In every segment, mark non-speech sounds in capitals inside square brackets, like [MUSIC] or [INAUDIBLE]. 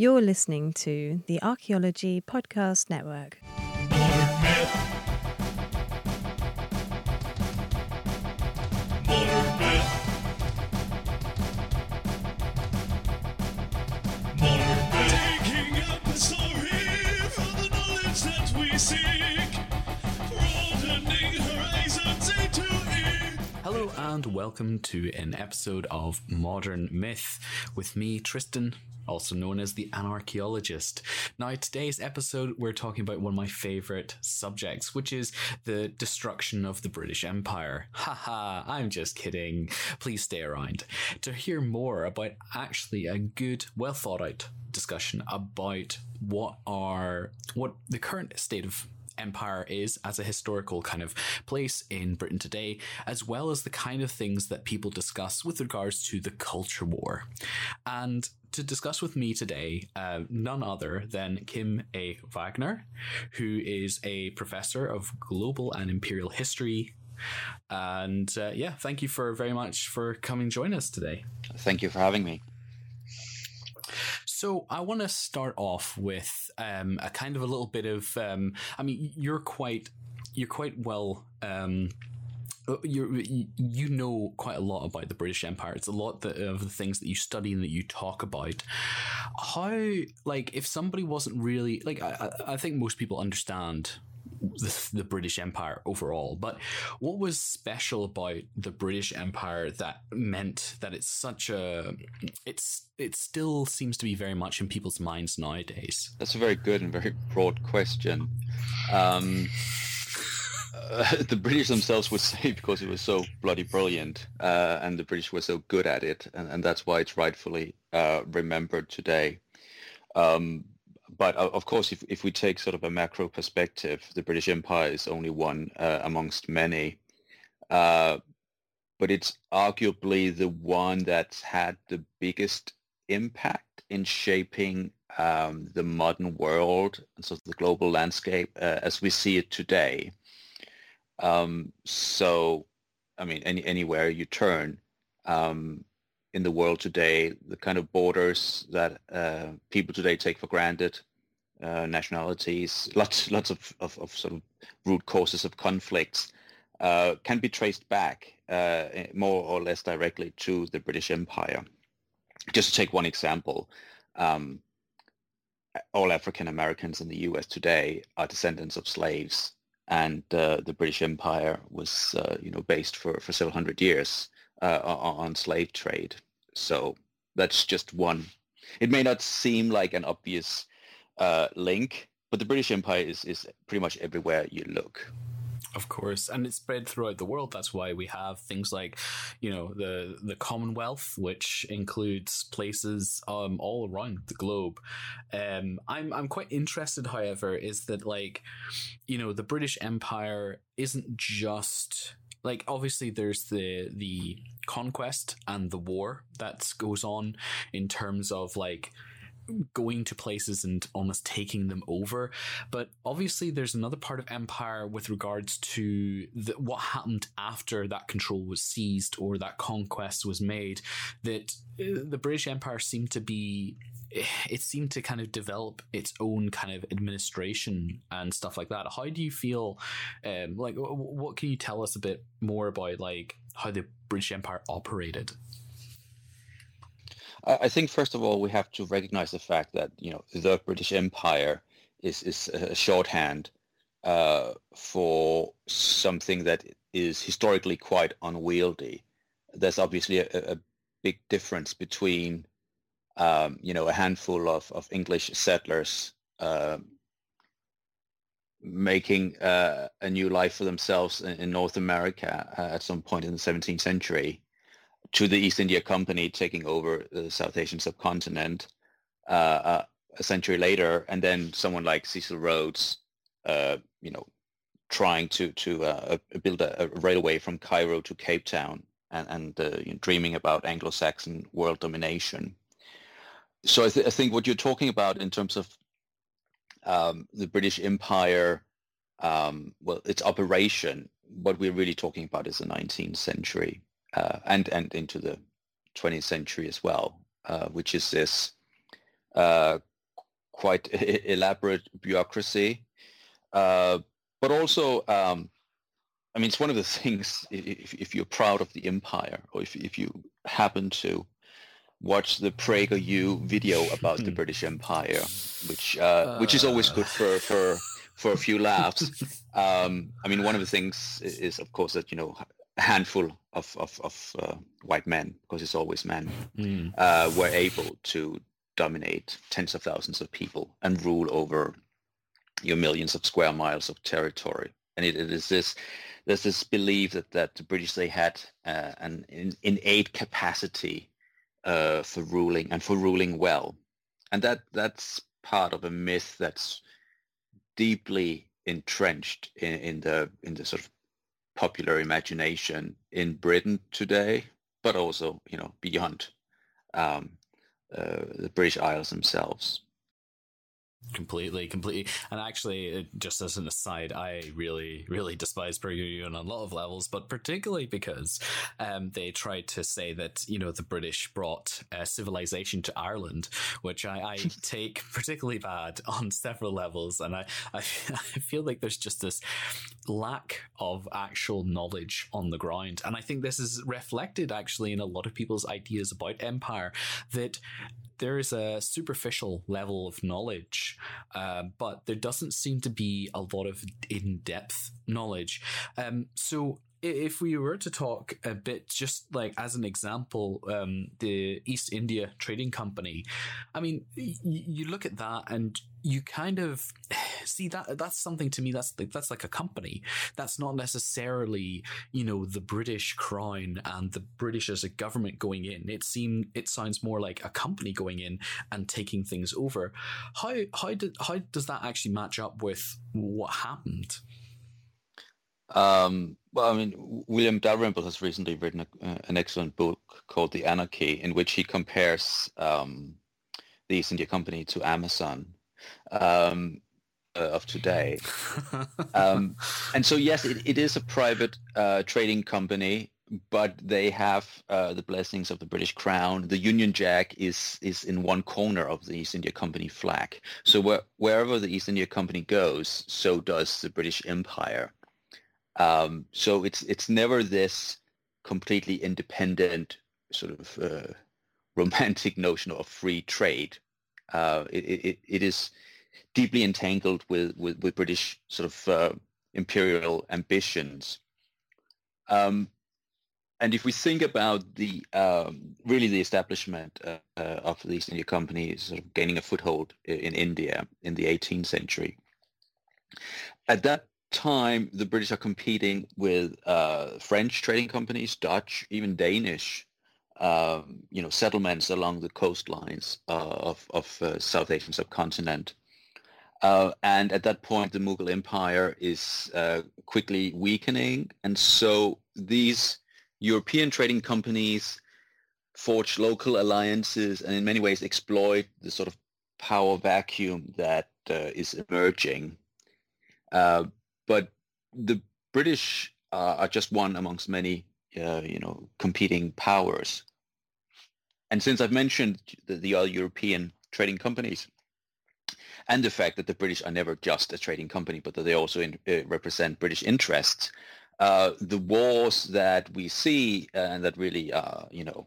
You're listening to the Archaeology Podcast Network. Hello and welcome to an episode of Modern Myth with me, Tristan, also known as the Anarchaeologist. Now, today's episode, we're talking about one of my favorite subjects, which is the destruction of the British Empire. Haha, I'm just kidding. Please stay around to hear more about actually a good, well thought out discussion about what are what the current state of empire is as a historical kind of place in Britain today, as well as the kind of things that people discuss with regards to the culture war. And to discuss with me today, uh, none other than Kim A. Wagner, who is a professor of global and imperial history. And uh, yeah, thank you for very much for coming join us today. Thank you for having me. So I want to start off with um, a kind of a little bit of. Um, I mean, you're quite you're quite well. Um, you you know quite a lot about the British Empire. It's a lot of the things that you study and that you talk about. How like if somebody wasn't really like I I think most people understand the, the British Empire overall, but what was special about the British Empire that meant that it's such a it's it still seems to be very much in people's minds nowadays. That's a very good and very broad question. Um, uh, [LAUGHS] the British themselves would say [LAUGHS] because it was so bloody brilliant, uh, and the British were so good at it, and, and that's why it's rightfully uh, remembered today. Um, but of course, if, if we take sort of a macro perspective, the British Empire is only one uh, amongst many. Uh, but it's arguably the one that's had the biggest impact in shaping um, the modern world and sort of the global landscape uh, as we see it today. Um, so, I mean, any, anywhere you turn um, in the world today, the kind of borders that uh, people today take for granted, uh, nationalities, lots, lots of, of, of sort of root causes of conflicts uh, can be traced back uh, more or less directly to the British Empire. Just to take one example, um, all African Americans in the U.S. today are descendants of slaves, and uh, the British Empire was, uh, you know, based for, for several hundred years on slave trade. So that's just one. It may not seem like an obvious uh, link, but the British Empire is, is pretty much everywhere you look. Of course, and it's spread throughout the world. That's why we have things like, you know, the the Commonwealth, which includes places um, all around the globe. Um, I'm I'm quite interested, however, is that like, you know, the British Empire isn't just like obviously there's the the conquest and the war that goes on in terms of like going to places and almost taking them over. But obviously, there's another part of empire with regards to the, what happened after that control was seized or that conquest was made. That uh, the British Empire seemed to be. It seemed to kind of develop its own kind of administration and stuff like that. How do you feel? Um, like, wh- wh- what can you tell us a bit more about, like how the British Empire operated? I think first of all we have to recognize the fact that you know the British Empire is is a shorthand uh, for something that is historically quite unwieldy. There's obviously a, a big difference between um, you know a handful of, of English settlers uh, making uh, a new life for themselves in, in North America uh, at some point in the 17th century to the East India Company taking over the South Asian subcontinent uh, uh, a century later, and then someone like Cecil Rhodes, uh, you know, trying to to uh, build a, a, railway from Cairo to Cape Town, and and uh, you know, dreaming about Anglo-Saxon world domination. So I, th- I, think what you're talking about in terms of um, the British Empire, um, well, its operation, what we're really talking about is the 19th century uh, and and into the 20th century as well, uh, which is this uh, quite [LAUGHS] elaborate bureaucracy, uh, but also, um, I mean, it's one of the [LAUGHS] things. If, if you're proud of the empire, or if if you happen to watch the PragerU video about the [LAUGHS] British Empire, which uh, which is always good for for for a few laughs. Um, I mean, one of the things is, is, of course, that you know a handful of of, of uh, white men, because it's always men, Mm. uh, were able to dominate tens of thousands of people and rule over your millions of square miles of territory. And it, it is this there's this belief that, that the British they had uh, an in, innate capacity uh, for ruling and for ruling well, and that that's part of a myth that's deeply entrenched in, in the in the sort of popular imagination in Britain today, but also you know beyond um, uh, the British Isles themselves. Completely, completely. And actually, just as an aside, I really, really despise PragerU on a lot of levels, but particularly because um, they tried to say that, you know, the British brought uh, civilization to Ireland, which I, I [LAUGHS] take particularly bad on several levels. And I, [LAUGHS] I, I feel like there's just this lack of actual knowledge on the ground. And I think this is reflected actually in a lot of people's ideas about empire that there is a superficial level of knowledge, uh, but there doesn't seem to be a lot of in-depth knowledge. Um, so if we were to talk a bit, just like as an example, um, the East India Trading Company, I mean, y- you look at that and you kind of [SIGHS] see that that's something to me that's like, that's like a company. That's not necessarily you know the British crown and the British as a government going in. It seemed it sounds more like a company going in and taking things over. How how did how does that actually match up with what happened? Um, well, I mean, William Dalrymple has recently written a, uh, an excellent book called The Anarchy, in which he compares um, the East India Company to Amazon um, uh, of today. [LAUGHS] Um, and so, yes, it, it is a private uh, trading company, but they have uh, the blessings of the British Crown. The Union Jack is is in one corner of the East India Company flag. So where, wherever the East India Company goes, so does the British Empire. Um, so it's it's never this completely independent sort of uh, [LAUGHS] romantic notion of free trade. Uh, it, it, it is deeply entangled with, with, with British sort of uh, imperial ambitions. Um, and if we think about the um, really the establishment uh, uh, of the East India Company sort of gaining a foothold i- in India in the 18th century, at that time the British are competing with uh, French trading companies, Dutch, even Danish, um, you know, settlements along the coastlines uh, of of uh, South Asian subcontinent. Uh, and at that point, the Mughal Empire is uh, quickly weakening, and so these European trading companies forge local alliances and in many ways exploit the sort of power vacuum that uh, is emerging. Uh, but the British uh, are just one amongst many, uh, you know, competing powers. And since I've mentioned the, the other European trading companies, and the fact that the British are never just a trading company, but that they also in, uh, represent British interests, uh, the wars that we see uh, and that really, uh, you know,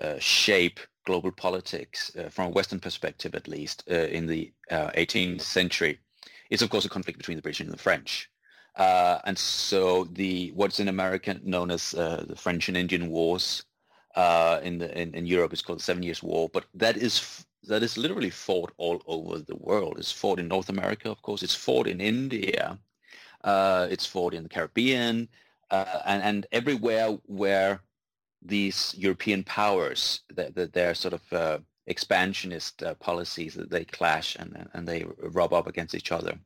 uh, shape global politics uh, from a Western perspective, at least in the uh, 18th century, is of course a conflict between the British and the French. Uh, and so the what's in America known as uh, the French and Indian Wars uh, in the in, in Europe is called the Seven Years' War, but that is that is literally fought all over the world. It's fought in North America, of course. It's fought in India. Uh, it's fought in the Caribbean, uh, and and everywhere where these European powers, that that their sort of uh, expansionist uh, policies, that they clash and and they rub up against each other.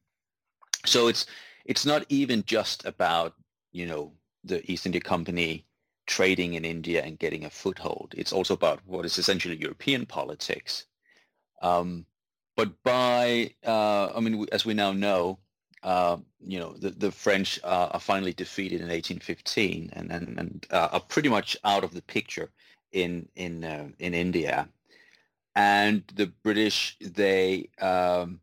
So it's it's not even just about you know the East India Company trading in India and getting a foothold. It's also about what is essentially European politics. Um, but by, uh, I mean, as we now know, uh, you know, the, the French uh, are finally defeated in 1815 and and, and uh, are pretty much out of the picture in in uh, in India. And the British they um,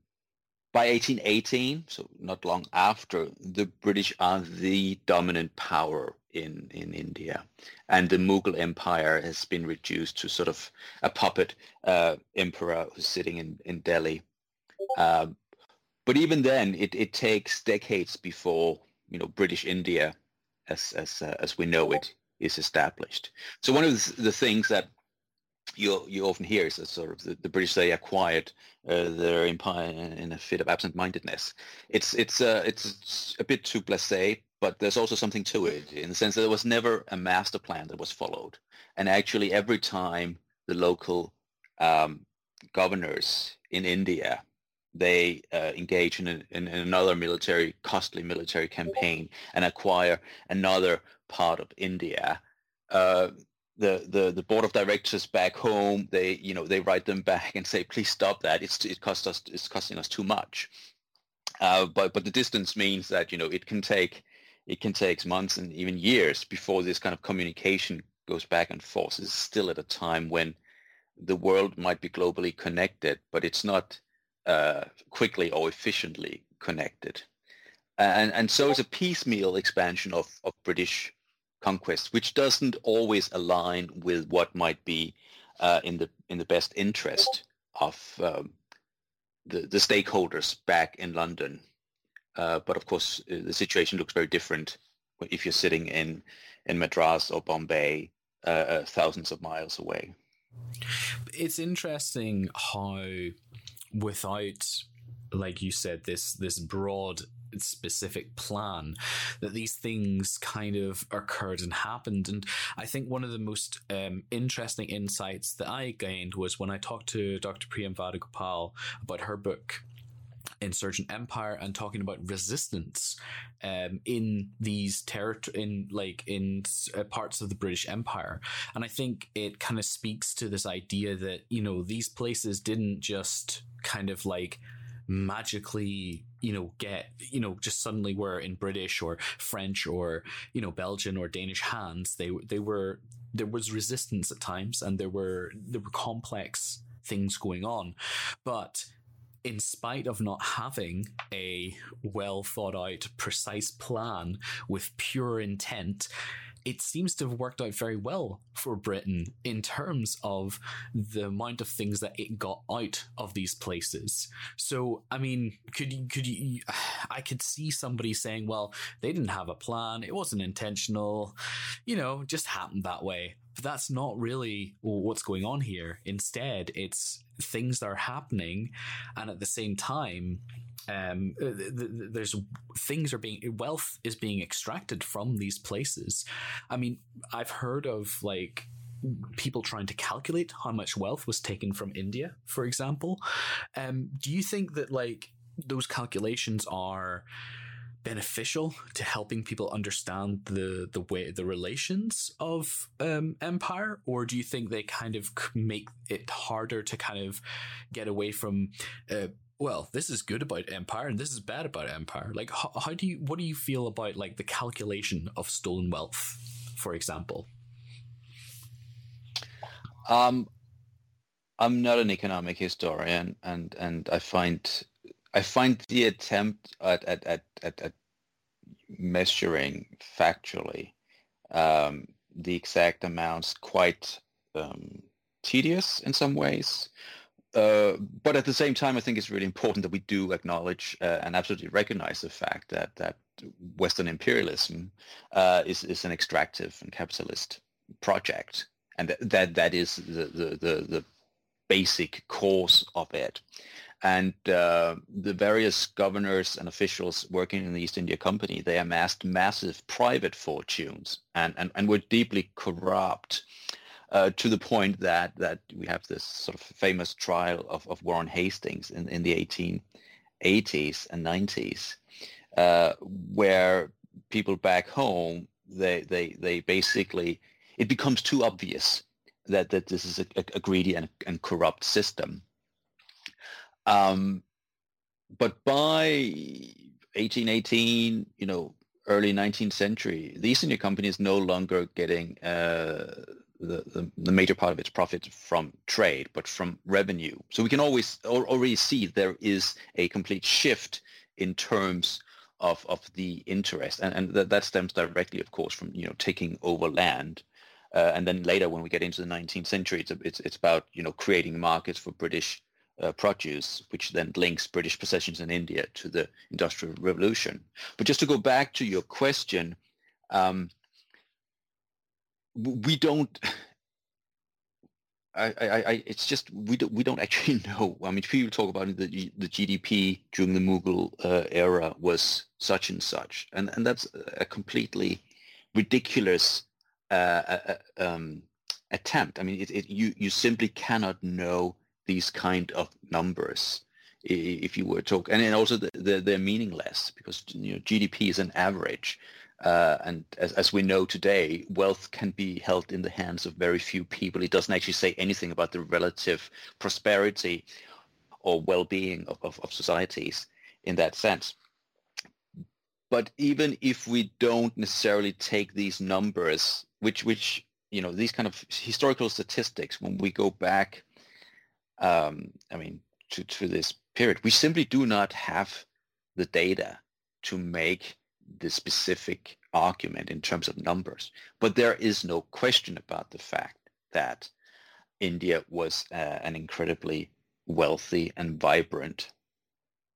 by 1818, so not long after, the British are the dominant power in in India, and the Mughal Empire has been reduced to sort of a puppet uh, emperor who's sitting in in Delhi. Um, but even then, it, it takes decades before you know British India, as as uh, as we know it, is established. So one of the, the things that you you often hear is that sort of the, the British they acquired uh, their empire in a fit of absent-mindedness. It's it's uh, it's a bit too blasé, but there's also something to it in the sense that there was never a master plan that was followed, and actually every time the local um, governors in India they uh, engage in, a, in, another military, costly military campaign and acquire another part of India. Uh, the, the, the board of directors back home, they you know they write them back and say, please stop that. It's it costs us it's costing us too much. Uh, but but the distance means that you know it can take it can take months and even years before this kind of communication goes back and forth. It's still at a time when the world might be globally connected, but it's not uh, quickly or efficiently connected. And, and so it's a piecemeal expansion of, of British conquest, which doesn't always align with what might be uh, in the in the best interest of um, the the stakeholders back in London. Uh, but of course, uh, the situation looks very different if you're sitting in in Madras or Bombay, uh, uh, thousands of miles away. It's interesting how without like you said this this broad specific plan that these things kind of occurred and happened. And i think one of the most um, interesting insights that i gained was when i talked to dr Priyamvada Gopal about her book insurgent empire and talking about resistance um, in these territory in like in uh, parts of the British Empire, and I think it kind of speaks to this idea that you know these places didn't just kind of like magically you know get you know just suddenly were in british or french or you know belgian or danish hands. They they were there was resistance at times and there were there were complex things going on. But in spite of not having a well thought out, precise plan with pure intent, it seems to have worked out very well for Britain in terms of the amount of things that it got out of these places. So, I mean, could you, could you, [SIGHS] I could see somebody saying, well, they didn't have a plan. It wasn't intentional, you know, just happened that way. But that's not really what's going on here. Instead, it's things that are happening. And at the same time, um, there's things are being wealth is being extracted from these places. I mean, I've heard of like people trying to calculate how much wealth was taken from India, for example. Um, do you think that like those calculations are beneficial to helping people understand the the way the relations of um, empire, or do you think they kind of make it harder to kind of get away from? Uh, well, this is good about empire and this is bad about empire. Like, how, how do you what do you feel about like the calculation of stolen wealth, for example? Um, I'm not an economic historian, and and I find I find the attempt at at at, at, at measuring factually um, the exact amounts quite um, tedious in some ways. Uh, but at the same time, I think it's really important that we do acknowledge uh, and absolutely recognize the fact that that Western imperialism uh, is is an extractive and capitalist project, and that that, that is the, the the the basic cause of it. And uh, the various governors and officials working in the East India Company, they amassed massive private fortunes and, and, and were deeply corrupt uh, to the point that, that we have this sort of famous trial of, of Warren Hastings in, in the 1880s and 90s, uh, where people back home, they, they, they basically, it becomes too obvious that, that this is a, a greedy and, and corrupt system. Um, but by 1818, you know, early 19th century, the East India Company is no longer getting uh, the, the, the major part of its profit from trade, but from revenue. So we can always already see there is a complete shift in terms of, of the interest, and, and that, that stems directly, of course, from you know taking over land, uh, and then later when we get into the 19th century, it's it's, it's about you know creating markets for British uh, produce, which then links British possessions in India to the Industrial Revolution. But just to go back to your question. Um, we don't I, I, I, it's just we don't we don't actually [LAUGHS] know. I mean, people talk about the the GDP during the Mughal uh, era was such and such, and and that's a completely ridiculous uh, uh, um, attempt. I mean, it, it, you you simply cannot know these kind of numbers if you were talk, and then also they're, they're meaningless because you know GDP is an average. Uh, and as, as we know today, wealth can be held in the hands of very few people. It doesn't actually say anything about the relative prosperity or well-being of, of, of societies in that sense. But even if we don't necessarily take these numbers, which which you know these kind of historical statistics, when we go back, um, I mean, to to this period, we simply do not have the data to make the specific argument in terms of numbers. But there is no question about the fact that India was uh, an incredibly wealthy and vibrant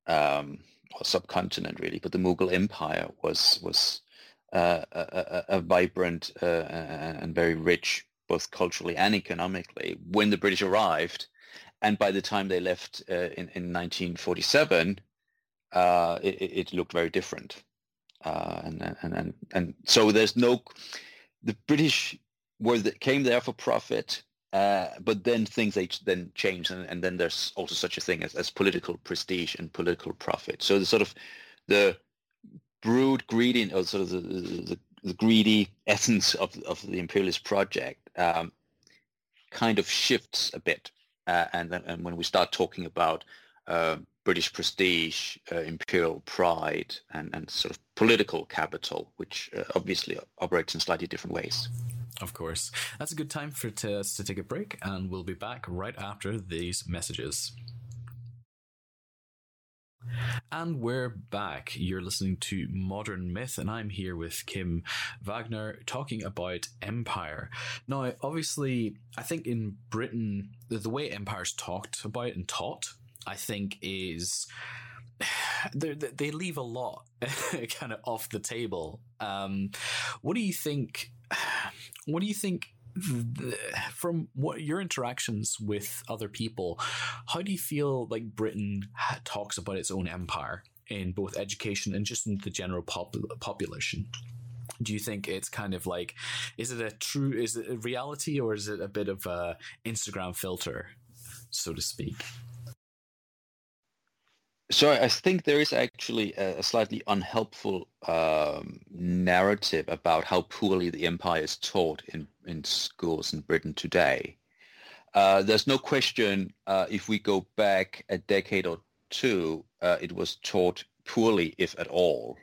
um, or subcontinent, really. But the Mughal Empire was was uh, a, a, a, vibrant uh, and very rich, both culturally and economically, when the British arrived. And by the time they left uh, in, in 1947, uh, it, it looked very different. Uh, and, and and and so there's no the British were the, came there for profit, uh, but then things they then change, and, and then there's also such a thing as, as political prestige and political profit. So the sort of the brute greedy or sort of the, the, the greedy essence of of the imperialist project um, kind of shifts a bit, uh, and and when we start talking about uh, British prestige, uh, imperial pride, and, and sort of political capital, which uh, obviously operates in slightly different ways. Of course. That's a good time for us to take a break, and we'll be back right after these messages. And we're back. You're listening to Modern Myth, and I'm here with Kim Wagner talking about empire. Now, obviously, I think in Britain, the way empire's talked about and taught I think is [SIGHS] they leave a lot [LAUGHS] kind of off the table. Um, what do you think? [SIGHS] What do you think? from what your interactions with other people, how do you feel like Britain talks about its own empire in both education and just in the general pop- population? do you think it's kind of like is it a true is it a reality or is it a bit of a instagram filter so to speak so I think there is actually a, slightly unhelpful um, narrative about how poorly the empire is taught in, in schools in Britain today. Uh, there's no question uh, if we go back a decade or two, uh, it was taught poorly, if at all.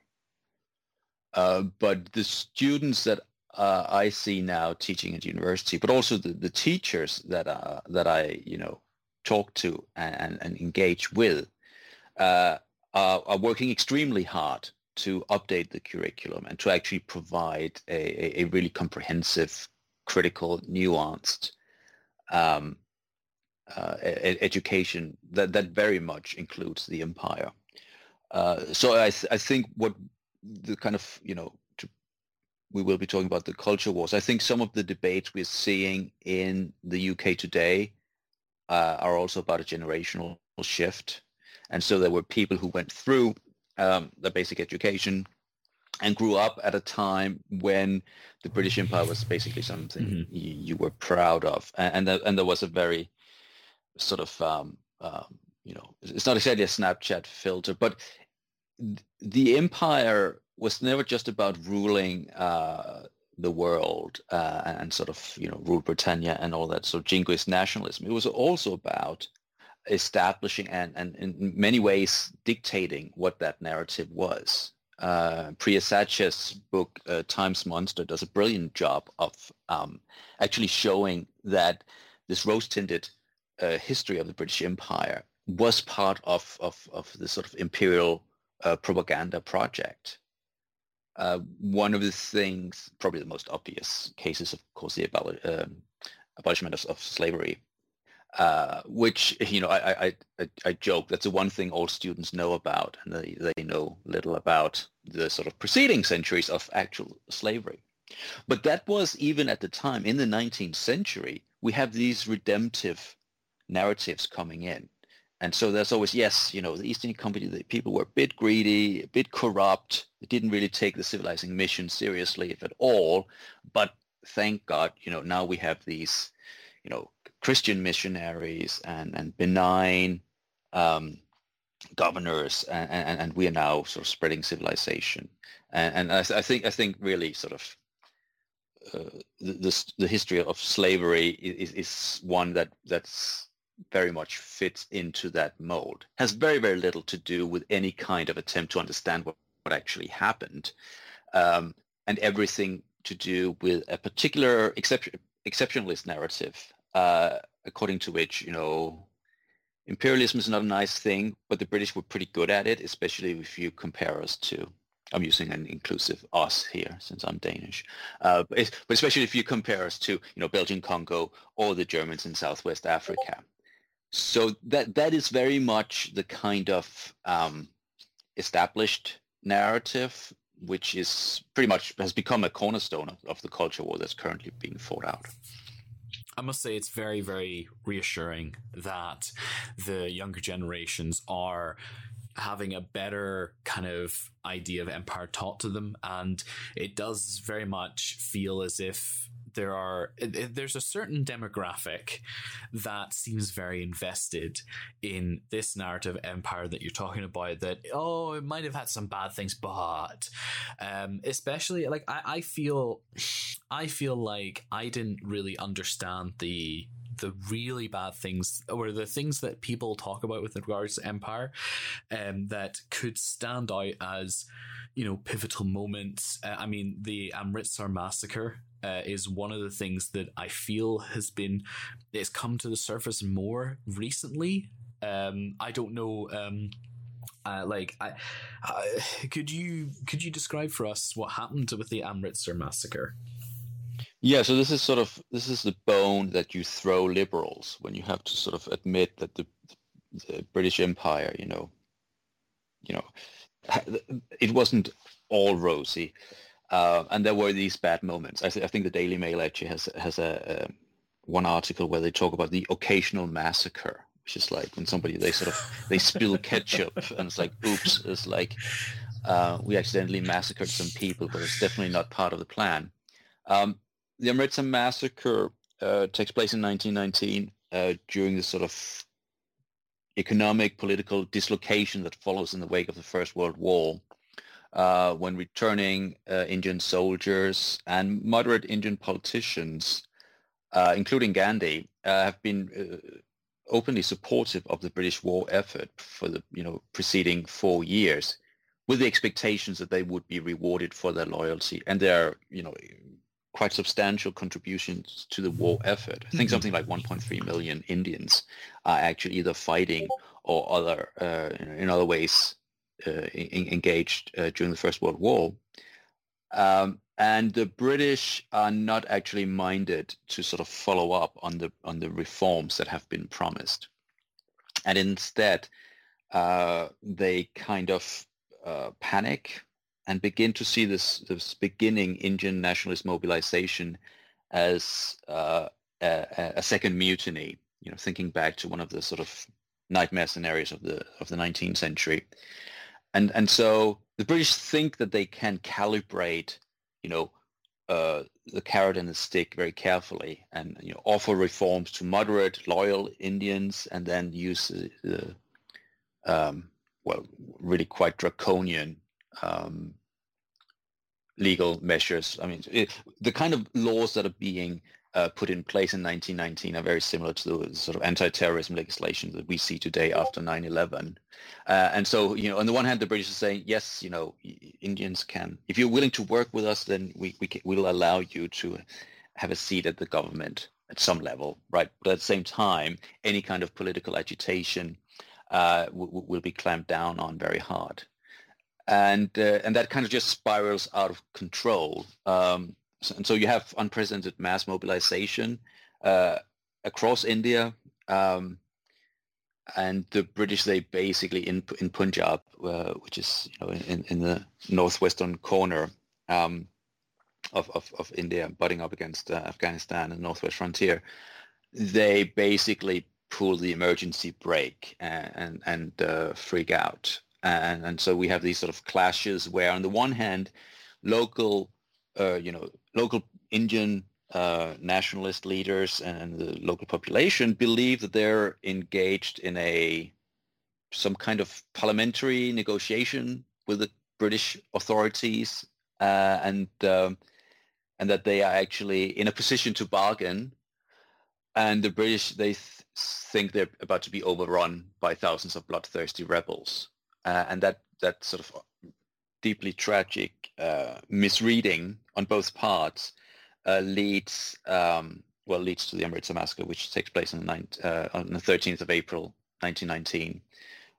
Uh, but the students that uh, I see now teaching at university, but also the, the teachers that uh, that I you know talk to and, and engage with, uh, are, working extremely hard to update the curriculum and to actually provide a, a really comprehensive, critical, nuanced um, uh, education that, that very much includes the empire. Uh, so I, th- I think what the kind of, you know, to, we will be talking about the culture wars. I think some of the debates we're seeing in the UK today uh, are also about a generational shift and so there were people who went through um, the basic education and grew up at a time when the British Empire was basically something mm-hmm. you, you, were proud of, and and, the, and, there was a very sort of um, um, you know it's not exactly a Snapchat filter, but the empire was never just about ruling uh, the world uh, and sort of you know rule Britannia and all that sort of jingoist nationalism. It was also about establishing and, and in many ways dictating what that narrative was. uh, Priya Satia's book uh, Time's Monster does a brilliant job of um, actually showing that this rose-tinted uh, history of the British Empire was part of of, of the sort of imperial uh, propaganda project. Uh, one of the things, probably the most obvious cases, of course, the aboli- um, abolishment of, of slavery uh, which you know I, I I joke that's the one thing all students know about, and they they know little about the sort of preceding centuries of actual slavery. But that was even at the time in the 19th century, we have these redemptive narratives coming in. And so there's always, yes, you know, the East India Company, the people were a bit greedy, a bit corrupt. They didn't really take the civilizing mission seriously, if at all. But thank God, you know, now we have these, you know, Christian missionaries and, and benign um, governors, and, and, and, we are now sort of spreading civilization. And, and I, I, think I think really sort of uh, the, the history of slavery is, is one that that's very much fits into that mold. Has very very little to do with any kind of attempt to understand what, what actually happened, um, and everything to do with a particular exception, exceptionalist narrative uh, according to which, you know, imperialism is not a nice thing, but the British were pretty good at it, especially if you compare us to, I'm using an inclusive us here since I'm Danish, uh, but, but especially if you compare us to, you know, Belgian Congo or the Germans in Southwest Africa. So that that is very much the kind of um, established narrative which is pretty much has become a cornerstone of, of the culture war that's currently being fought out. I must say it's very, very reassuring that the younger generations are having a better kind of idea of empire taught to them. And it does very much feel as if there are there's a certain demographic that seems very invested in this narrative empire that you're talking about that oh it might have had some bad things but um, especially like I, I feel i feel like i didn't really understand the the really bad things or the things that people talk about with regards to empire um, that could stand out as you know pivotal moments uh, i mean the amritsar massacre uh, is one of the things that I feel has been it's come to the surface more recently. Um, I don't know. Um, uh, like, I, could you could you describe for us what happened with the Amritsar massacre? Yeah, so this is sort of this is the bone that you throw liberals when you have to sort of admit that the, the British Empire, you know, you know, it wasn't all rosy. Uh, and there were these bad moments. I, th- I, think the Daily Mail actually has has a, a, one article where they talk about the occasional massacre, which is like when somebody they sort of they spill [LAUGHS] ketchup and it's like oops, it's like uh, we accidentally massacred some people, but it's definitely not part of the plan. Um, the Amritsar massacre uh, takes place in 1919 uh, during the sort of economic political dislocation that follows in the wake of the First World War uh, when returning uh, Indian soldiers and moderate Indian politicians, uh, including Gandhi, uh, have been uh, openly supportive of the British war effort for the you know preceding four years, with the expectations that they would be rewarded for their loyalty and their you know quite substantial contributions to the war effort. I think mm-hmm. something like 1.3 million Indians are actually either fighting or other uh, in other ways uh, engaged uh, during the First World War. Um, and the British are not actually minded to sort of follow up on the on the reforms that have been promised, and instead uh, they kind of uh, panic and begin to see this this beginning Indian nationalist mobilization as uh, a, a, second mutiny. You know, thinking back to one of the sort of nightmare scenarios of the of the 19th century and and so the British think that they can calibrate, you know, uh, the carrot and the stick very carefully, and you know, offer reforms to moderate, loyal Indians, and then use the, the um, well, really quite draconian um, legal measures. I mean, it, the kind of laws that are being uh, put in place in 1919 are very similar to the sort of anti-terrorism legislation that we see today after 9/11. Uh, and so, you know, on the one hand, the British are saying, yes, you know, Indians can, if you're willing to work with us, then we we can, will allow you to have a seat at the government at some level, right? But at the same time, any kind of political agitation uh, will be clamped down on very hard. And, uh, and that kind of just spirals out of control. Um, and so you have unprecedented mass mobilization uh, across India. Um, and the British, they basically in in Punjab, uh, which is you know in, in the northwestern corner um, of, of, of India, butting up against uh, Afghanistan and northwest frontier, they basically pull the emergency brake and and, and uh, freak out. And and so we have these sort of clashes where, on the one hand, local uh, you know, local Indian uh, nationalist leaders and the local population believe that they're engaged in a some kind of parliamentary negotiation with the British authorities, uh, and um, and that they are actually in a position to bargain. And the British they th- think they're about to be overrun by thousands of bloodthirsty rebels, uh, and that that sort of deeply tragic uh, misreading on both parts uh, leads um, well leads to the Amritsar massacre, which takes place on the, 9th, uh, on the 13th of April 1919,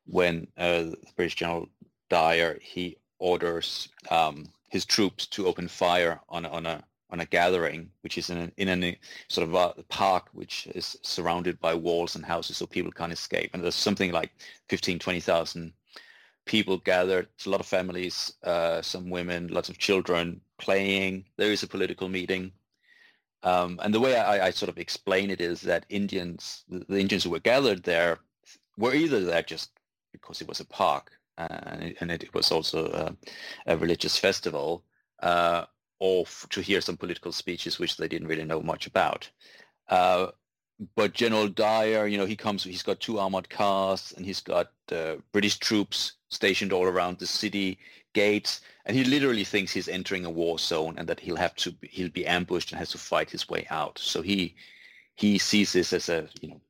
when uh, the British General Dyer he orders um, his troops to open fire on on a on a gathering, which is in a, in a sort of a park which is surrounded by walls and houses, so people can't escape. And there's something like 15, 20,000 people gathered, a lot of families, uh, some women, lots of children playing. There is a political meeting. Um, and the way I, I, sort of explain it is that Indians, the Indians who were gathered there, were either there just because it was a park uh, and, it, and, it, was also a, a religious festival, uh, or f- to hear some political speeches which they didn't really know much about. Uh, but General Dyer, you know, he comes, he's got two armored cars and he's got uh, British troops stationed all around the city gates. And he literally thinks he's entering a war zone and that he'll have to, he'll be ambushed and has to fight his way out. So he, he sees this as a, you know,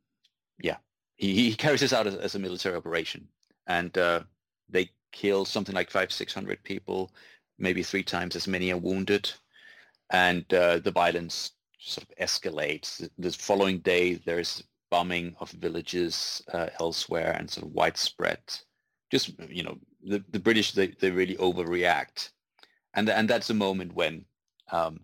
yeah, he, he carries this out as, as a military operation. And uh, they kill something like five, 600 people, maybe three times as many are wounded. And uh, the violence sort of escalates. The following day, there's bombing of villages uh, elsewhere and sort of widespread. Just you know, the, the British they, they really overreact, and and that's a moment when um,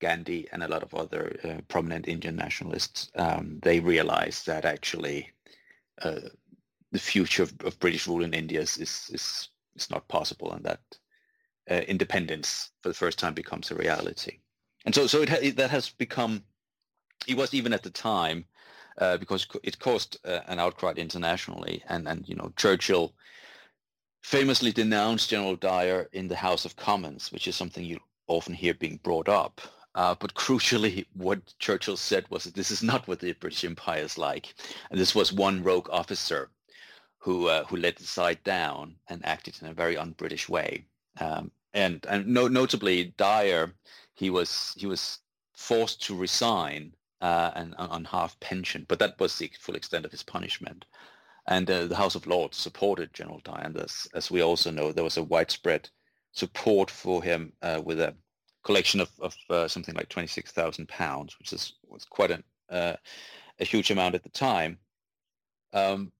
Gandhi and a lot of other uh, prominent Indian nationalists um, they realize that actually uh, the future of, of, British rule in India is is is, not possible, and that uh, independence for the first time becomes a reality and so so it, it, that has become it was even at the time uh, because it caused uh, an outcry internationally. And and you know Churchill famously denounced General Dyer in the House of Commons which is something you often hear being brought up. Uh, but crucially what Churchill said was that this is not what the British Empire is like. And this was one rogue officer who uh, who let the side down and acted in a very un-British way. Um, and and no, notably Dyer he was he was forced to resign uh, and on half pension, but that was the full extent of his punishment. And uh, the House of Lords supported General and as, as we also know, there was a widespread support for him uh, with a collection of, of uh, something like 26,000 pounds, which is, was quite an, uh, a huge amount at the time. Um,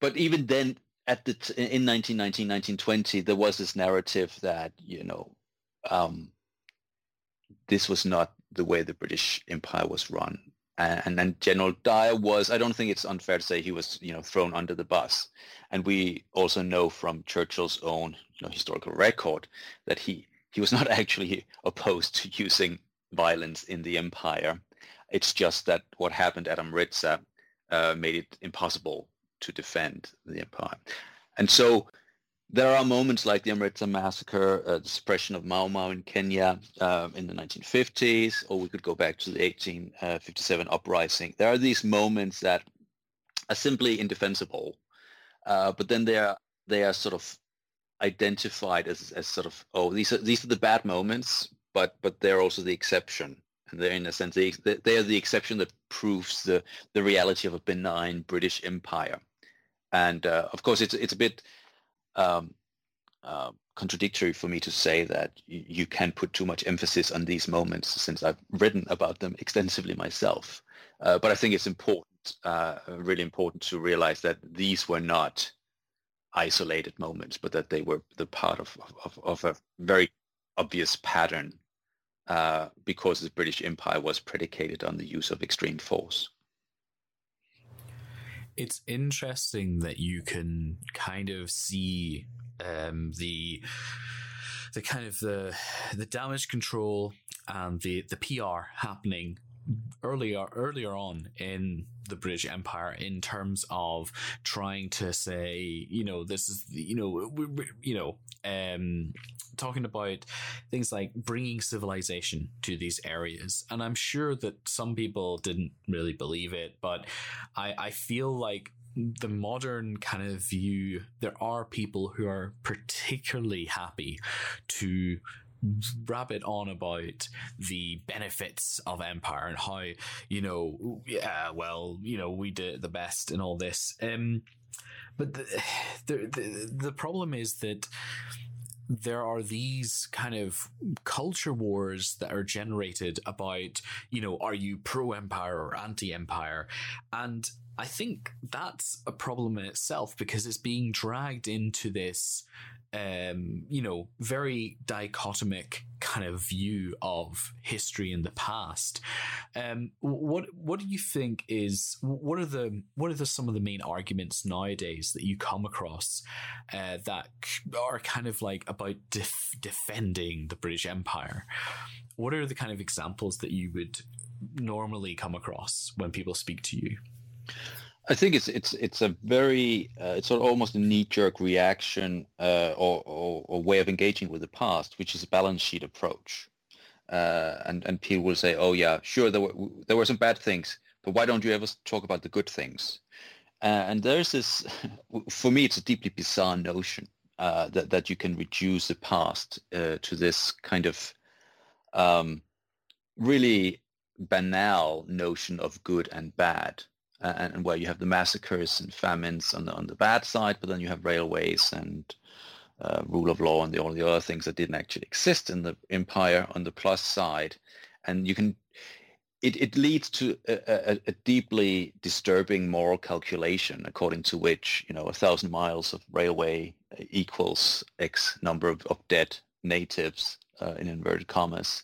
but even then, at the t- in 1919, 1920, there was this narrative that you know um, this was not the way the British Empire was run. And then General Dyer was, I don't think it's unfair to say he was, you know, thrown under the bus. And we also know from Churchill's own you know, historical record that he, he was [LAUGHS] not actually opposed to using violence in the empire. It's just that what happened at Amritsar uh, made it impossible to defend the empire. And so there are moments like the Amritsar massacre, uh, the suppression of Mau Mau in Kenya uh, in the 1950s, or we could go back to the 1857 uprising. There are these moments that are simply indefensible, uh, but then they are they are sort of identified as, as sort of oh these are these are the bad moments, but but they're also the exception, and they're in a sense they, they are the exception that proves the the reality of a benign British Empire. And uh, of course, it's it's a bit um, uh, contradictory for me to say that you, you can put too much emphasis on these moments, since I've written about them extensively myself. Uh, but I think it's important, uh, really important, to realize that these were not isolated moments, but that they were the part of of, of a very obvious pattern uh, because the British Empire was predicated on the use of extreme force. It's interesting that you can kind of see um, the the kind of the the damage control and the the PR happening earlier earlier on in the British Empire in terms of trying to say, you know, this is, you know, we, we, you know, um, talking about things like bringing civilization to these areas, and I'm sure that some people didn't really believe it, but I I feel like the modern kind of view, there are people who are particularly happy to rabbit on about the benefits of empire and how you know yeah well you know we did the best and all this um but the the the, the problem is that there are these kind of culture wars that are generated about, you know, are you pro empire or anti empire? And I think that's a problem in itself because it's being dragged into this um, you know, very dichotomic kind of view of history in the past. Um, what what do you think is what are the what are the some of the main arguments nowadays that you come across uh, that are kind of like about def- defending the British Empire? What are the kind of examples that you would normally come across when people speak to you? I think it's it's it's a very uh, it's sort of almost a knee-jerk reaction uh, or, or, or way of engaging with the past, which is a balance sheet approach. Uh, and and people will say, oh yeah, sure, there were there were some bad things, but why don't you ever talk about the good things? Uh, and there's this, [LAUGHS] for me, it's a deeply bizarre notion uh, that that you can reduce the past uh, to this kind of um, really banal notion of good and bad uh, and where you have the massacres and famines on the on the bad side, but then you have railways and uh, rule of law and the, all the other things that didn't actually exist in the empire on the plus side, and you can. It, it leads to a, a, a deeply disturbing moral calculation according to which you know a thousand miles of railway equals x number of, of dead natives uh, in inverted commas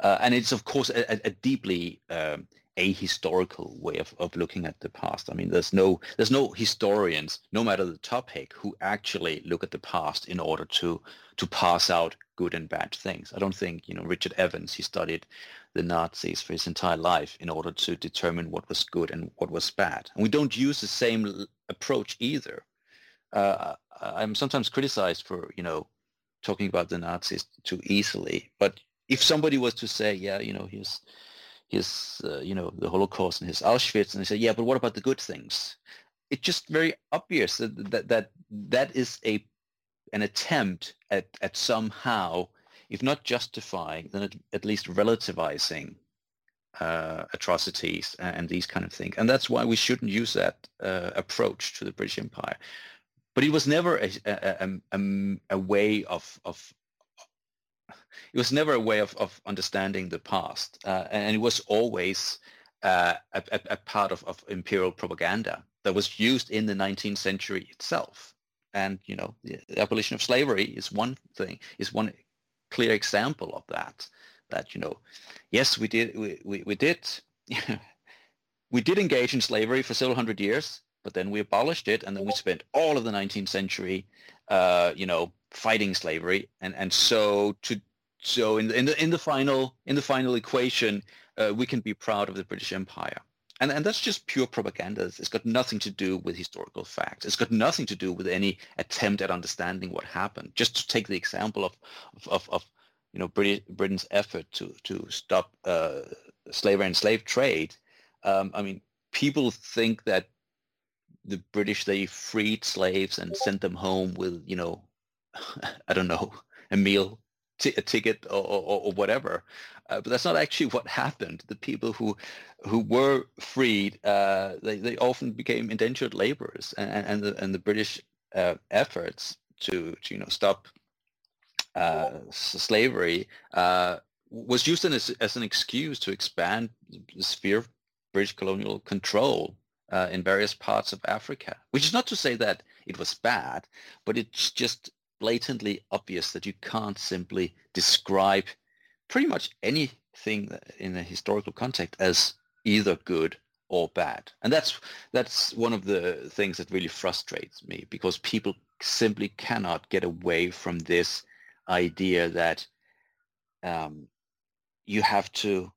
uh, and it's of course a, a deeply um, ahistorical way of, of looking at the past. I mean, there's no there's no historians, no matter the topic, who actually look at the past in order to to pass out good and bad things. I don't think you know Richard Evans. He studied the Nazis for his entire life in order to determine what was good and what was bad. And we don't use the same approach either. Uh, I'm sometimes criticized for you know talking about the Nazis too easily, but if somebody was to say, yeah, you know, he's his, uh, you know, the Holocaust and his Auschwitz, and they said, yeah, but what about the good things? It's just very obvious that that that, that is a an attempt at, at somehow, if not justifying, then at, at least relativizing uh, atrocities and, and, these kind of things. And that's why we shouldn't use that uh, approach to the British Empire. But it was never a, a, a, a way of, of it was never a way of, of understanding the past, uh, and it was always uh, a, a, part of, of imperial propaganda that was used in the 19th century itself. And you know, the, the abolition of slavery is one thing, is one clear example of that. That you know, yes, we did, we, we, we did, [LAUGHS] we did engage in slavery for several hundred years, but then we abolished it, and then we spent all of the 19th century, uh, you know, fighting slavery, and and so to so in the, in the in the final in the final equation, uh, we can be proud of the British Empire. And, and that's just pure propaganda. It's got nothing to do with historical facts. It's got nothing to do with any attempt at understanding what happened. Just to take the example of, of, of you know, British, Britain's effort to, to stop uh, slavery and slave trade. Um, I mean, people think that the British, they freed slaves and sent them home with, you know, [LAUGHS] I don't know, a meal t- a ticket or, or, or whatever. Uh, but that's not actually what [LAUGHS] happened. The people who who were freed, uh, they, they often became indentured laborers, and, and the and the British uh, efforts to, to you know stop uh, slavery uh, was used as, as an excuse to expand the sphere of British colonial control uh, in various parts of Africa. Which is not to say that it was bad, but it's just blatantly obvious that you can't simply describe pretty much anything in a historical context as either good or bad. And that's that's one of the things that really frustrates me because people simply cannot get away from this idea that um, you have to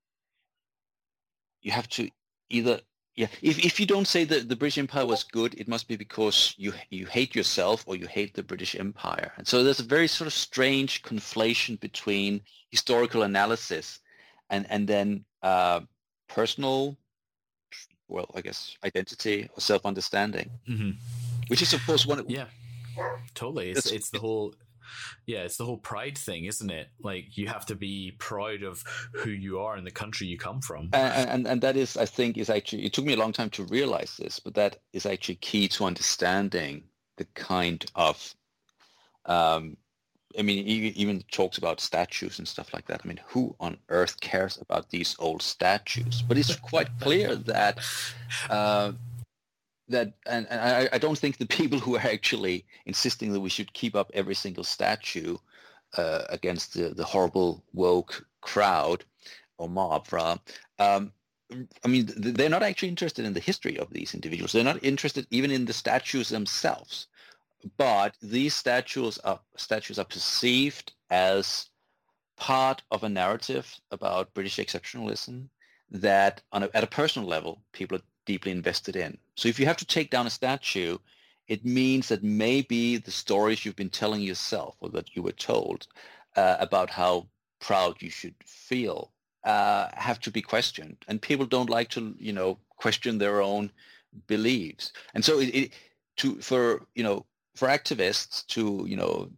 you have to either yeah if, if you don't say that the british empire was good it must be because you you hate yourself or you hate the british empire. And so there's a very sort of strange conflation between historical analysis and and then uh, personal well i guess identity or self-understanding hmm which is of course one of, Yeah, totally. It's- it's the whole yeah, it's the whole pride thing, isn't it? Like you have to be proud of who you are and the country you come from. and, and and that is i think is actually it took me a long time to realize this but that is actually key to understanding the kind of um i mean even talks about statues and stuff like that i mean who on earth cares about these old statues but it's quite clear that uh, that and, and I, I don't think the people who are actually insisting that we should keep up every single statue uh, against the, the horrible woke crowd or mob rather um, I mean, they're not actually interested in the history of these individuals. They're not interested even in the statues themselves. But these statues are statues are perceived as part of a narrative about British exceptionalism that, on a, at a personal level, people are deeply invested in. So if you have to take down a statue, it means that maybe the stories you've been telling yourself or that you were told uh, about how proud you should feel uh, have to be questioned, and people don't like to, you know, question their own beliefs. And so, it, it to for you know for activists to you know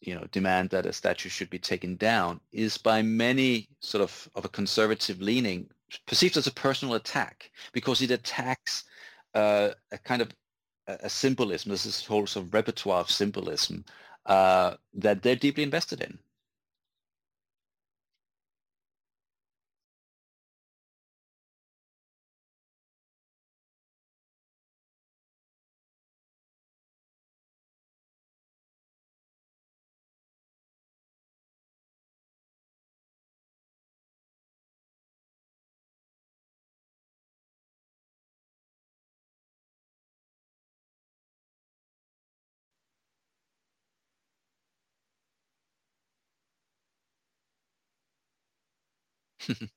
you know demand that a statue should be taken down is by many sort of of a conservative leaning perceived as a personal attack because it attacks uh, a kind of a, symbolism. This is whole sort of repertoire of symbolism uh, that they're deeply invested in. [LAUGHS]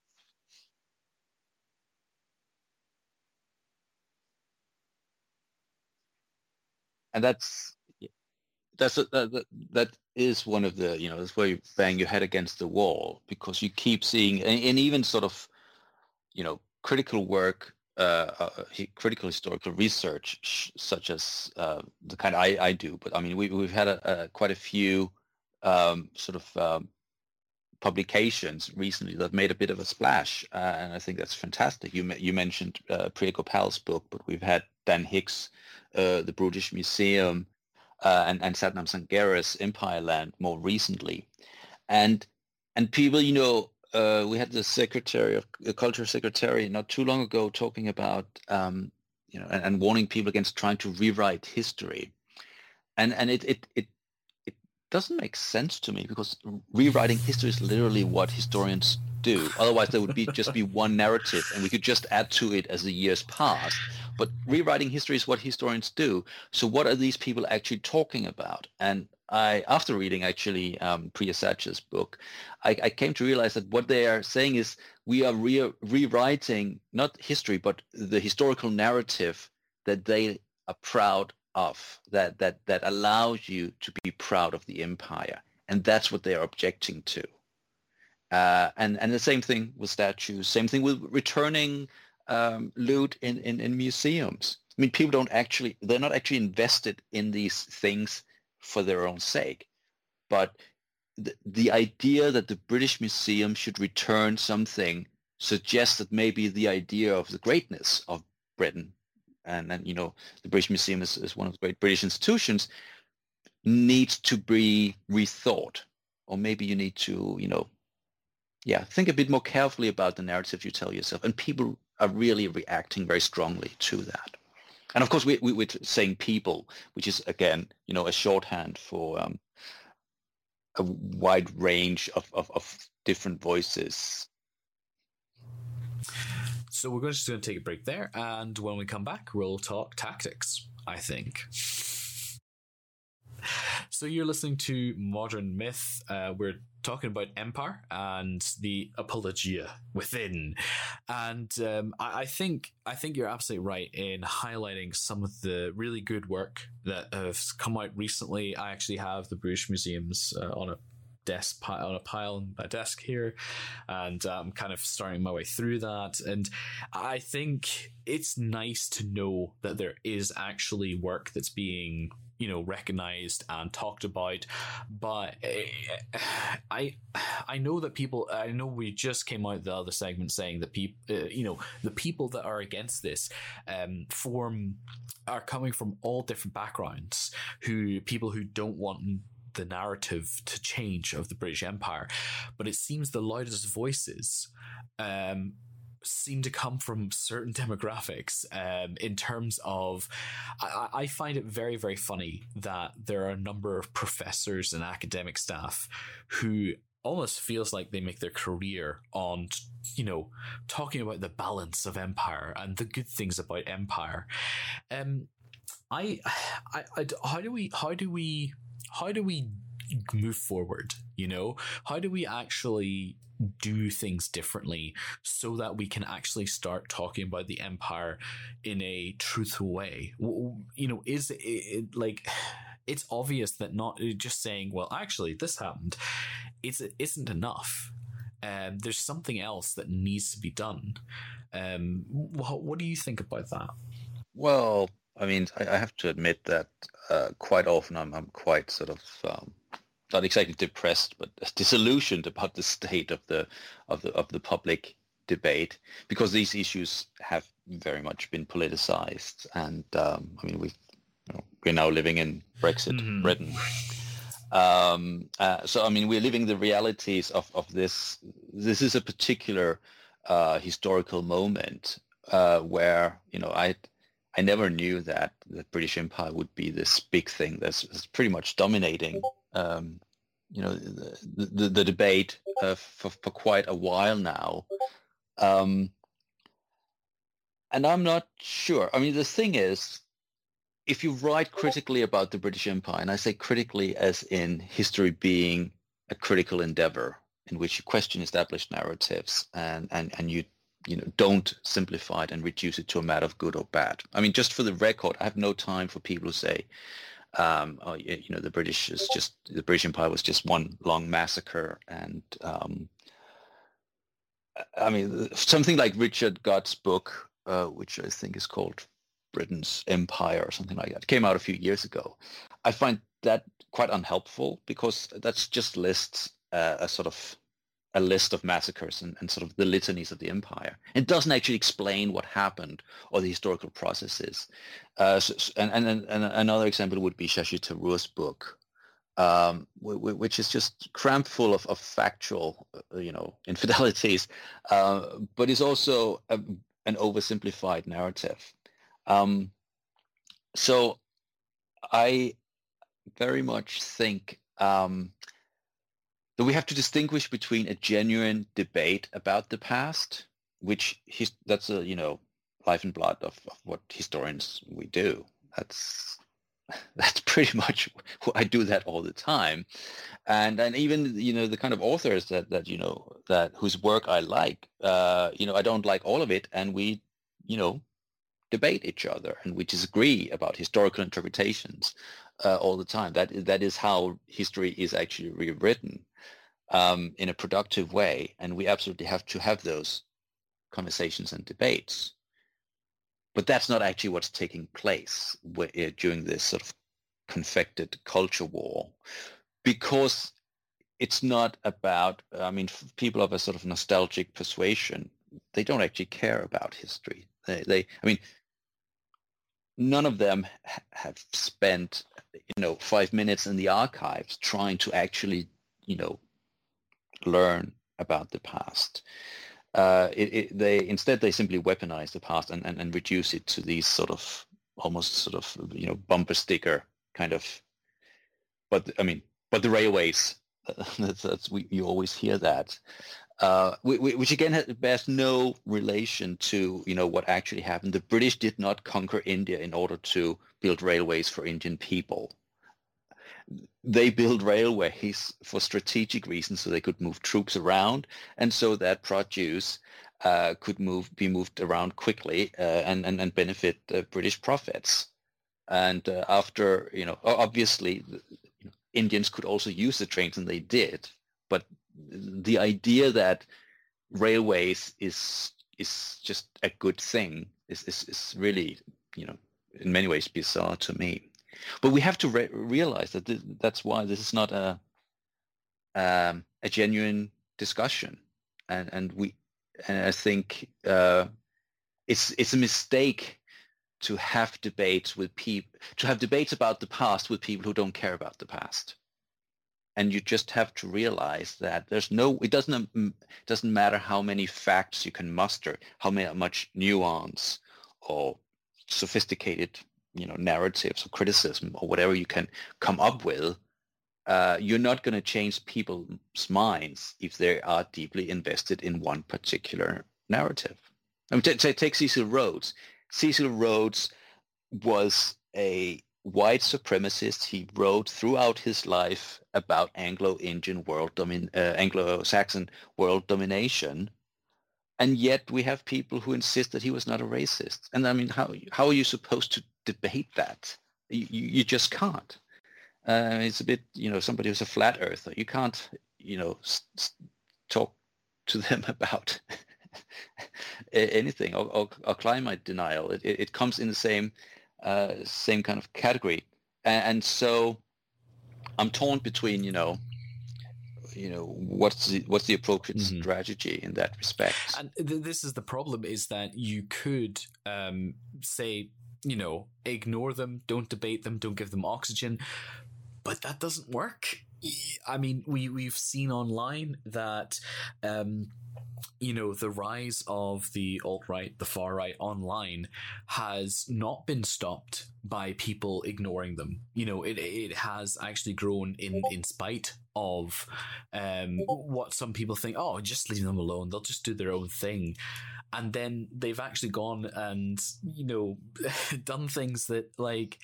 and that's that's a, that, that is one of the you know that's where you bang your head against the wall because you keep seeing and, and even sort of you know critical work uh, uh critical historical research sh- such as uh, the kind I, I do. But I mean we, we've had a, a, quite a few um, sort of um, publications recently that made a bit of a splash uh, and I think that's fantastic you you mentioned uh, Priya Gopal's book but we've had Dan Hicks uh, the Brutish Museum uh, and, and Satnam Sanghera's Empireland more recently. And and people, you know, uh, we had the secretary of the culture secretary not too long ago talking about, um, you know, and, and warning people against trying to rewrite history. And and it it it doesn't make sense to me because rewriting history is literally what historians do. Otherwise, there would be just be one narrative, and we could just add to it as the years pass. But rewriting history is what historians do. So what are these people actually talking about? And I, after reading actually um, Priya Satia's book, I, I came to realize that what they are saying is we are re- rewriting not history, but the historical narrative that they are proud of, that that that allows you to be proud of the empire, and that's what they are objecting to. Uh, and and the same thing with statues, same thing with returning um, loot in, in, in museums. I mean, people don't actually, they're not actually invested in these things for their own sake, but the, the idea that the British Museum should return something suggests that maybe the idea of the greatness of Britain and, and you know the British Museum is, is one of the great British institutions needs to be rethought. Or maybe you need to you know yeah think a bit more carefully about the narrative you tell yourself. And people are really reacting very strongly to that. And of course we, we, we're saying people which is again you know a shorthand for um, a wide range of, of, of different voices So we're just going to take a break there, and when we come back, we'll talk tactics. I think. So you're listening to Modern Myth. Uh, we're talking about Empire and the apologia within, and um, I, I think I think you're absolutely right in highlighting some of the really good work that has come out recently. I actually have the Brutish Museums uh, on a desk pi- on a pile on my desk here, and I'm kind of starting my way through that. And I think it's nice to know that there is actually work that's being you know recognized and talked about but eh, i i know that people i know we just came out the other segment saying that people uh, you know the people that are against this um form are coming from all different backgrounds who people who don't want the narrative to change of the british empire but it seems the loudest voices um seem to come from certain [LAUGHS] demographics um, in terms of I, I find it very very funny that there are a number of professors and academic staff who almost feels like they make their career on you know talking about the balance of empire and the good things about empire. Um i [SIGHS] i, I how do we how do we how do we move forward you know? How do we actually do things differently so that we can actually start talking about the empire in a truthful way? You know is it, it like it's obvious that not just saying well actually this happened it's it isn't enough. Um, there's something else that needs to be done. Um, what, what do you think about that? Well, I mean, I, I have to admit that uh, quite often I'm, I'm quite sort of um, not exactly depressed, but [LAUGHS] disillusioned about the state of the of the of the public debate because these issues have very much been politicized, and um, I mean, we've you know, we're now living in Brexit Mhm. Britain. Um, uh, so I mean, we're living the realities of, of this. This is a particular uh, historical moment uh, where you know I I never knew that the British Empire would be this big thing that's, that's pretty much dominating um, you know the the, the debate uh, for for quite a while now. Um, and I'm not sure. I mean, the thing is, if you write critically about the British Empire, and I say critically as in history being a critical endeavor in which you question established narratives and, and, and you you know don't simplify it and reduce it to a matter of good or bad. I mean, just for the record, I have no time for people who say, um, oh, you know, the British is just the British Empire was just one long massacre, and um, I mean, something like Richard Gott's book, uh, which I think is called Britain's Empire or something like that, came out a few years ago. I find that quite unhelpful because that's just lists uh, a sort of a list of massacres and, and sort of the litanies of the empire. It doesn't actually explain what happened or the historical processes. Uh, so, and, and, and another example would be Shashi Tharoor's book, um, wh- wh- which is just crammed full of, of factual, uh, you know, [LAUGHS] infidelities, uh, but is also a, an oversimplified narrative. Um, so I very much think um, that we have to distinguish between a genuine debate about the past, which his, that's a you know life and blood of, of what historians we do. That's [LAUGHS] that's pretty much I do that all the time, and and even you know the kind of authors that that you know that whose work I like, uh, you know I don't like all of it, and we you know debate each other and we disagree about historical interpretations uh, all the time. That that is how history is actually rewritten um, in a productive way, and we absolutely have to have those conversations and debates. But that's not actually what's taking place uh, during this sort of confected culture war, because it's not about. I mean, people of a sort of nostalgic persuasion, they don't actually care about history. They, they I mean, none of them have spent, you know, five minutes in the archives trying to actually, you know, learn about the past. Uh, it, it, they instead they simply weaponize the past and, and, and reduce it to these sort of almost sort of you know bumper sticker kind of. But I mean, but the railways. [LAUGHS] that's, that's we you always hear that, uh, whi- whi- which again bears no relation to you know what actually happened. The British did not conquer India in order to build railways for Indian people they built railways for strategic reasons so they could move troops around and so that produce uh, could move be moved around quickly uh, and, and and benefit British profits. And uh, after you know, obviously, Indians could also use the trains, and they did. But the idea that railways is is just a good thing is is, is really you know in many ways bizarre to me. But we have to re- realize that th- that's why this is not a um, a genuine discussion, and and we and I think uh, it's it's a mistake to have debates with people to have debates about the past with people who don't care about the past. And you just have to realize that there's no it doesn't um, it doesn't matter how many facts you can muster, how much nuance or sophisticated you know narratives or criticism or whatever you can come up with uh, you're not going to change people's minds if they are deeply invested in one particular narrative. I mean, t- t- take Cecil Rhodes. Cecil Rhodes was a white supremacist. He wrote throughout his life about Anglo-Indian world domin- uh, Anglo-Saxon world domination, and yet we have people who insist that he was not a racist. And I mean, how how are you supposed to debate that? You, you just can't. Uh, it's a bit, you know, somebody who's a flat earther. You can't, you know, s- s- talk to [LAUGHS] them about [LAUGHS] anything or, or, or climate denial. It, it, it comes in the same uh, same kind of category, and, and so I'm torn between, you know, you know, what's the what's the appropriate Mhm. strategy in that respect. And th- this is the problem: is that you could um, say, you know, ignore them, don't debate them, don't give them oxygen, but that doesn't work. I mean, we we've seen online that. Um, you know, the rise of the alt right, the far right online has not been stopped by people ignoring them. You know, it it has actually grown in in spite of um, what some people think. Oh, just leave them alone; they'll just do their own thing. And then they've actually gone and you know [LAUGHS] done things that like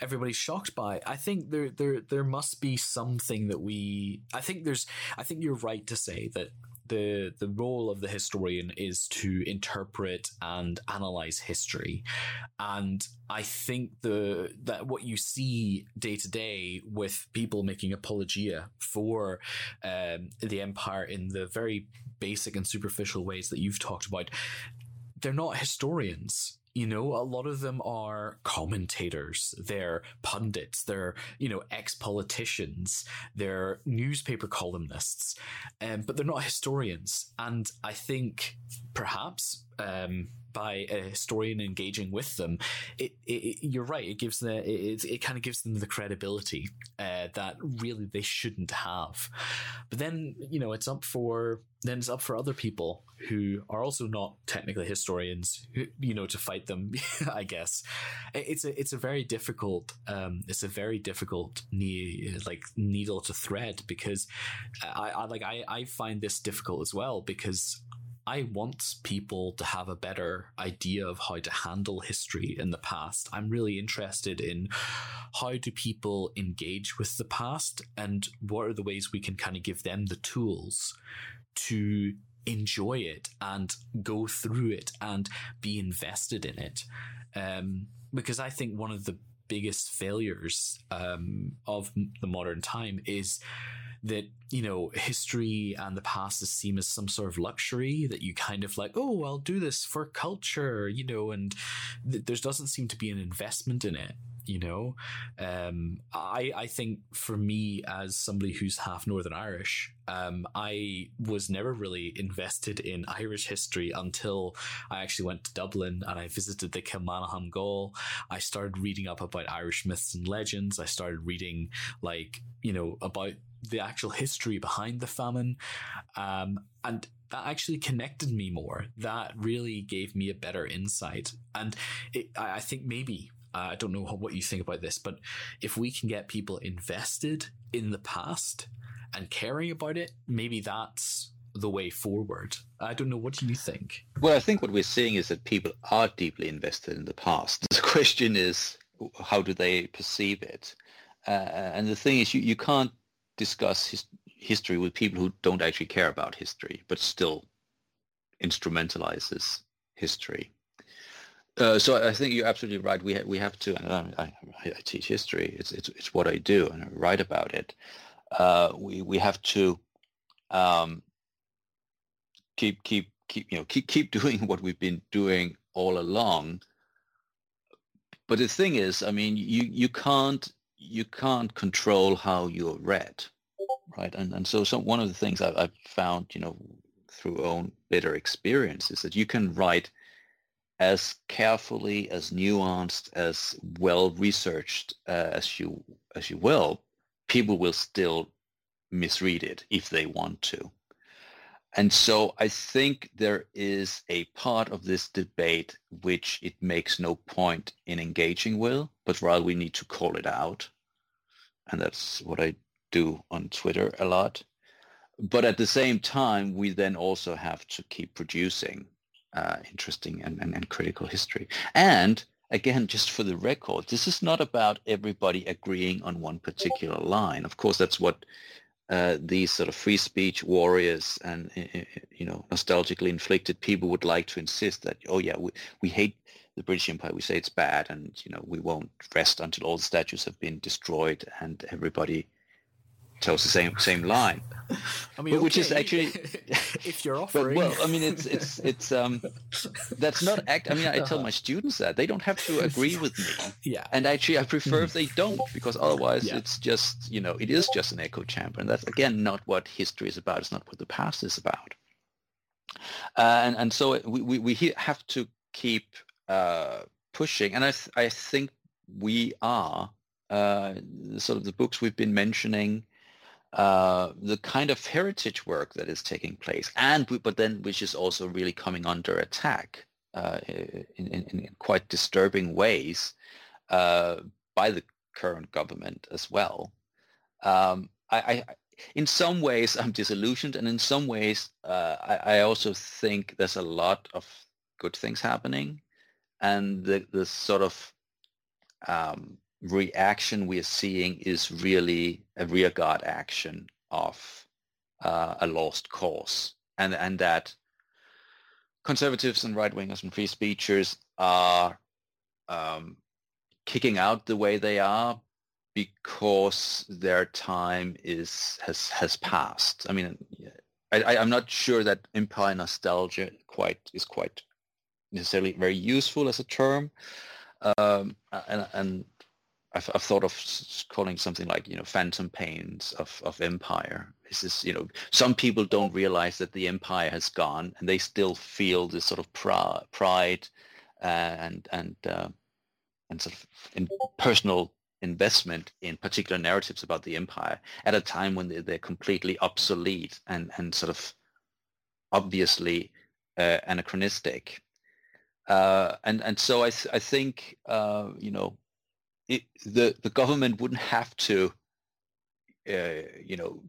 everybody's shocked by. I think there there there must be something that we. I think there's. I think you're right to say that the the role of the historian is to interpret and analyze history. And i think the that what you see day to day with people making apologia for um, the empire in the very basic and superficial ways that you've talked about they're not historians you know a lot of them are commentators they're pundits they're you know ex-politicians they're newspaper columnists um, but they're not historians. And i think perhaps um, by a historian engaging with them it, it, you're right it gives the it, it kind of gives them the credibility uh, that really they shouldn't have. But then you know it's up for then it's up for other people who are also not technically historians who, you know to fight them [LAUGHS] i guess. It- it's a it's a very difficult um it's a very difficult like needle to thread because i, I like I, I find this difficult as well because I want people to have a better idea of how to handle history in the past. I'm really interested in how do people engage with the past and what are the ways we can kind of give them the tools to enjoy it and go through it and be invested in it. Um, because I think one of the biggest failures um, of the modern time is that you know history and the past is seen as some sort of luxury that you kind of like oh i'll do this for culture you know and th- there doesn't seem to be an investment in it you know? Um, I, I think for me as somebody who's half northern irish um, i was never really invested in irish history until i actually went to dublin and i visited the kilmainham gaol i started reading up about irish myths and legends. I started reading like you know about the actual history behind the famine um, and that actually connected me more that really gave me a better insight and it, I think maybe uh, I don't know what you think about this, but if we can get people invested in the past and caring about it, maybe that's the way forward. I don't know. What do you think? Well, I think what we're seeing is that people are deeply invested in the past. [LAUGHS] The question is, how do they perceive it? Uh, and the thing is, you, you can't discuss his, history with people who don't actually care about history, but still instrumentalizes history. Uh, so I think you're absolutely right. We ha- we have to. And I, I, I teach history. It's it's it's what I do, and I write about it. Uh, we we have to um, keep keep keep you know keep keep [LAUGHS] doing what we've been doing all along. But the thing is, I mean, you you can't you can't control how you're read, right? And and so one of the things I've, I've found, you know, through own bitter experience is that you can write as carefully, as nuanced, as well researched uh, as you as you will, people will still misread it if they want to. And so I think there is a part of this debate which it makes no point in engaging with, but rather we need to call it out. And that's what I do on Twitter a lot. But at the same time, we then also have to keep producing uh, interesting and, and, and critical history. And again, just for the record, this is not about everybody agreeing on one particular line. Of course, that's what uh, these sort of free speech warriors and you know nostalgically inflicted people would like to insist that oh yeah we, we hate the British Empire we say it's bad and you know we won't rest until all the statues have been destroyed and everybody tells the same same line [LAUGHS] I mean, But which is actually [LAUGHS] if you're [LAUGHS] but, offering, well I mean it's it's it's um that's not act I mean I tell Uh-huh. my students that they don't have to agree with me yeah, and actually, I prefer if they don't, because otherwise Yeah. it's just, you know, it is just an echo chamber. And that's, again, not what history is about. It's not what the past is about. Uh, and, and so we, we, we have to keep uh, pushing. And I, th- I think we are, uh, sort of the books we've been mentioning, uh, the kind of heritage work that is taking place, and but then which is also really coming under attack uh, in, in, in quite disturbing ways uh, by the current government as well. Um, I, I, in some ways, I'm disillusioned, and in some ways, uh, I, I also think there's a lot of good things happening, and the the sort of um, reaction we are seeing is really a rearguard action of uh, a lost cause, and and that conservatives and right wingers and free speechers are um, kicking out the way they are because their time is has has passed. I mean, I, I'm not sure that empire nostalgia quite is quite necessarily very useful as a term, um, and and I've, I've thought of calling something like you know phantom pains of of empire. This is you know some people don't realize that the empire has gone and they still feel this sort of pri- pride and and uh, and sort of in personal investment in particular narratives about the empire at a time when they're, they're completely obsolete and and sort of obviously uh, anachronistic. Uh, and and so I th- I think uh, you know it, the the government wouldn't have to uh, you know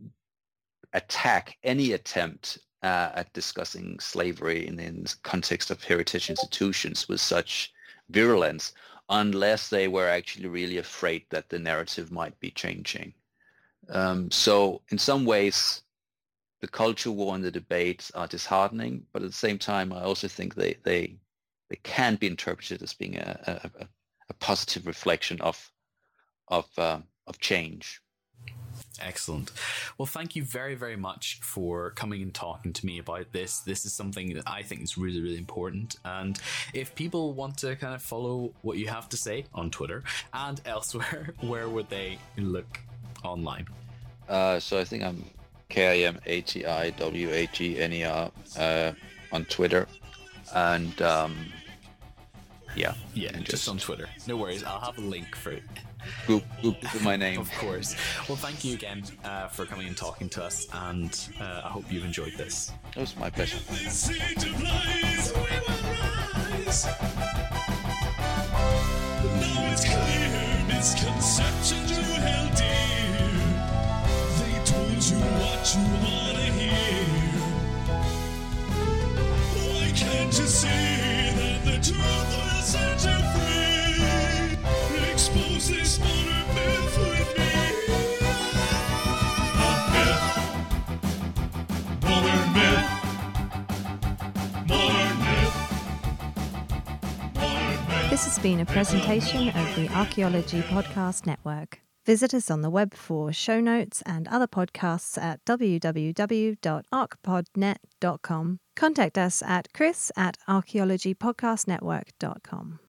attack any attempt at discussing slavery in, in the context of heritage institutions with such virulence unless they were actually really afraid that the narrative might be changing. Um, so in some ways, the culture war and the debates are disheartening, but at the same time, I also think they they they can be interpreted as being a, a, a- positive reflection of of uh, of change. Excellent. Well, thank you very, very much for coming and talking to me about this. This is something that I think is really, really important. And if people want to kind of follow what you have to say on Twitter and [LAUGHS] elsewhere, where would they look online? Uh, so I think I'm K I M A T I W A G N E R uh, on Twitter, and um, yeah, Yeah, and just on Twitter. No worries. I'll have a link for it. Google, Google my name. Of course. Well, thank you again uh, for coming and talking to us, and uh, I hope you've enjoyed this. It was my pleasure. The seed of lies, we will rise. Now it's clear, misconceptions you held dear. They told you what you wanna hear. Can't you see that the truth will set you free? Expose this modern myth with me. A myth. Modern myth. Modern myth. Modern myth. This has been a presentation of the Archaeology Podcast Network. Visit us on the web for show notes and other podcasts at www.archpodnet.com. Contact us at chris at archaeologypodcastnetwork.com.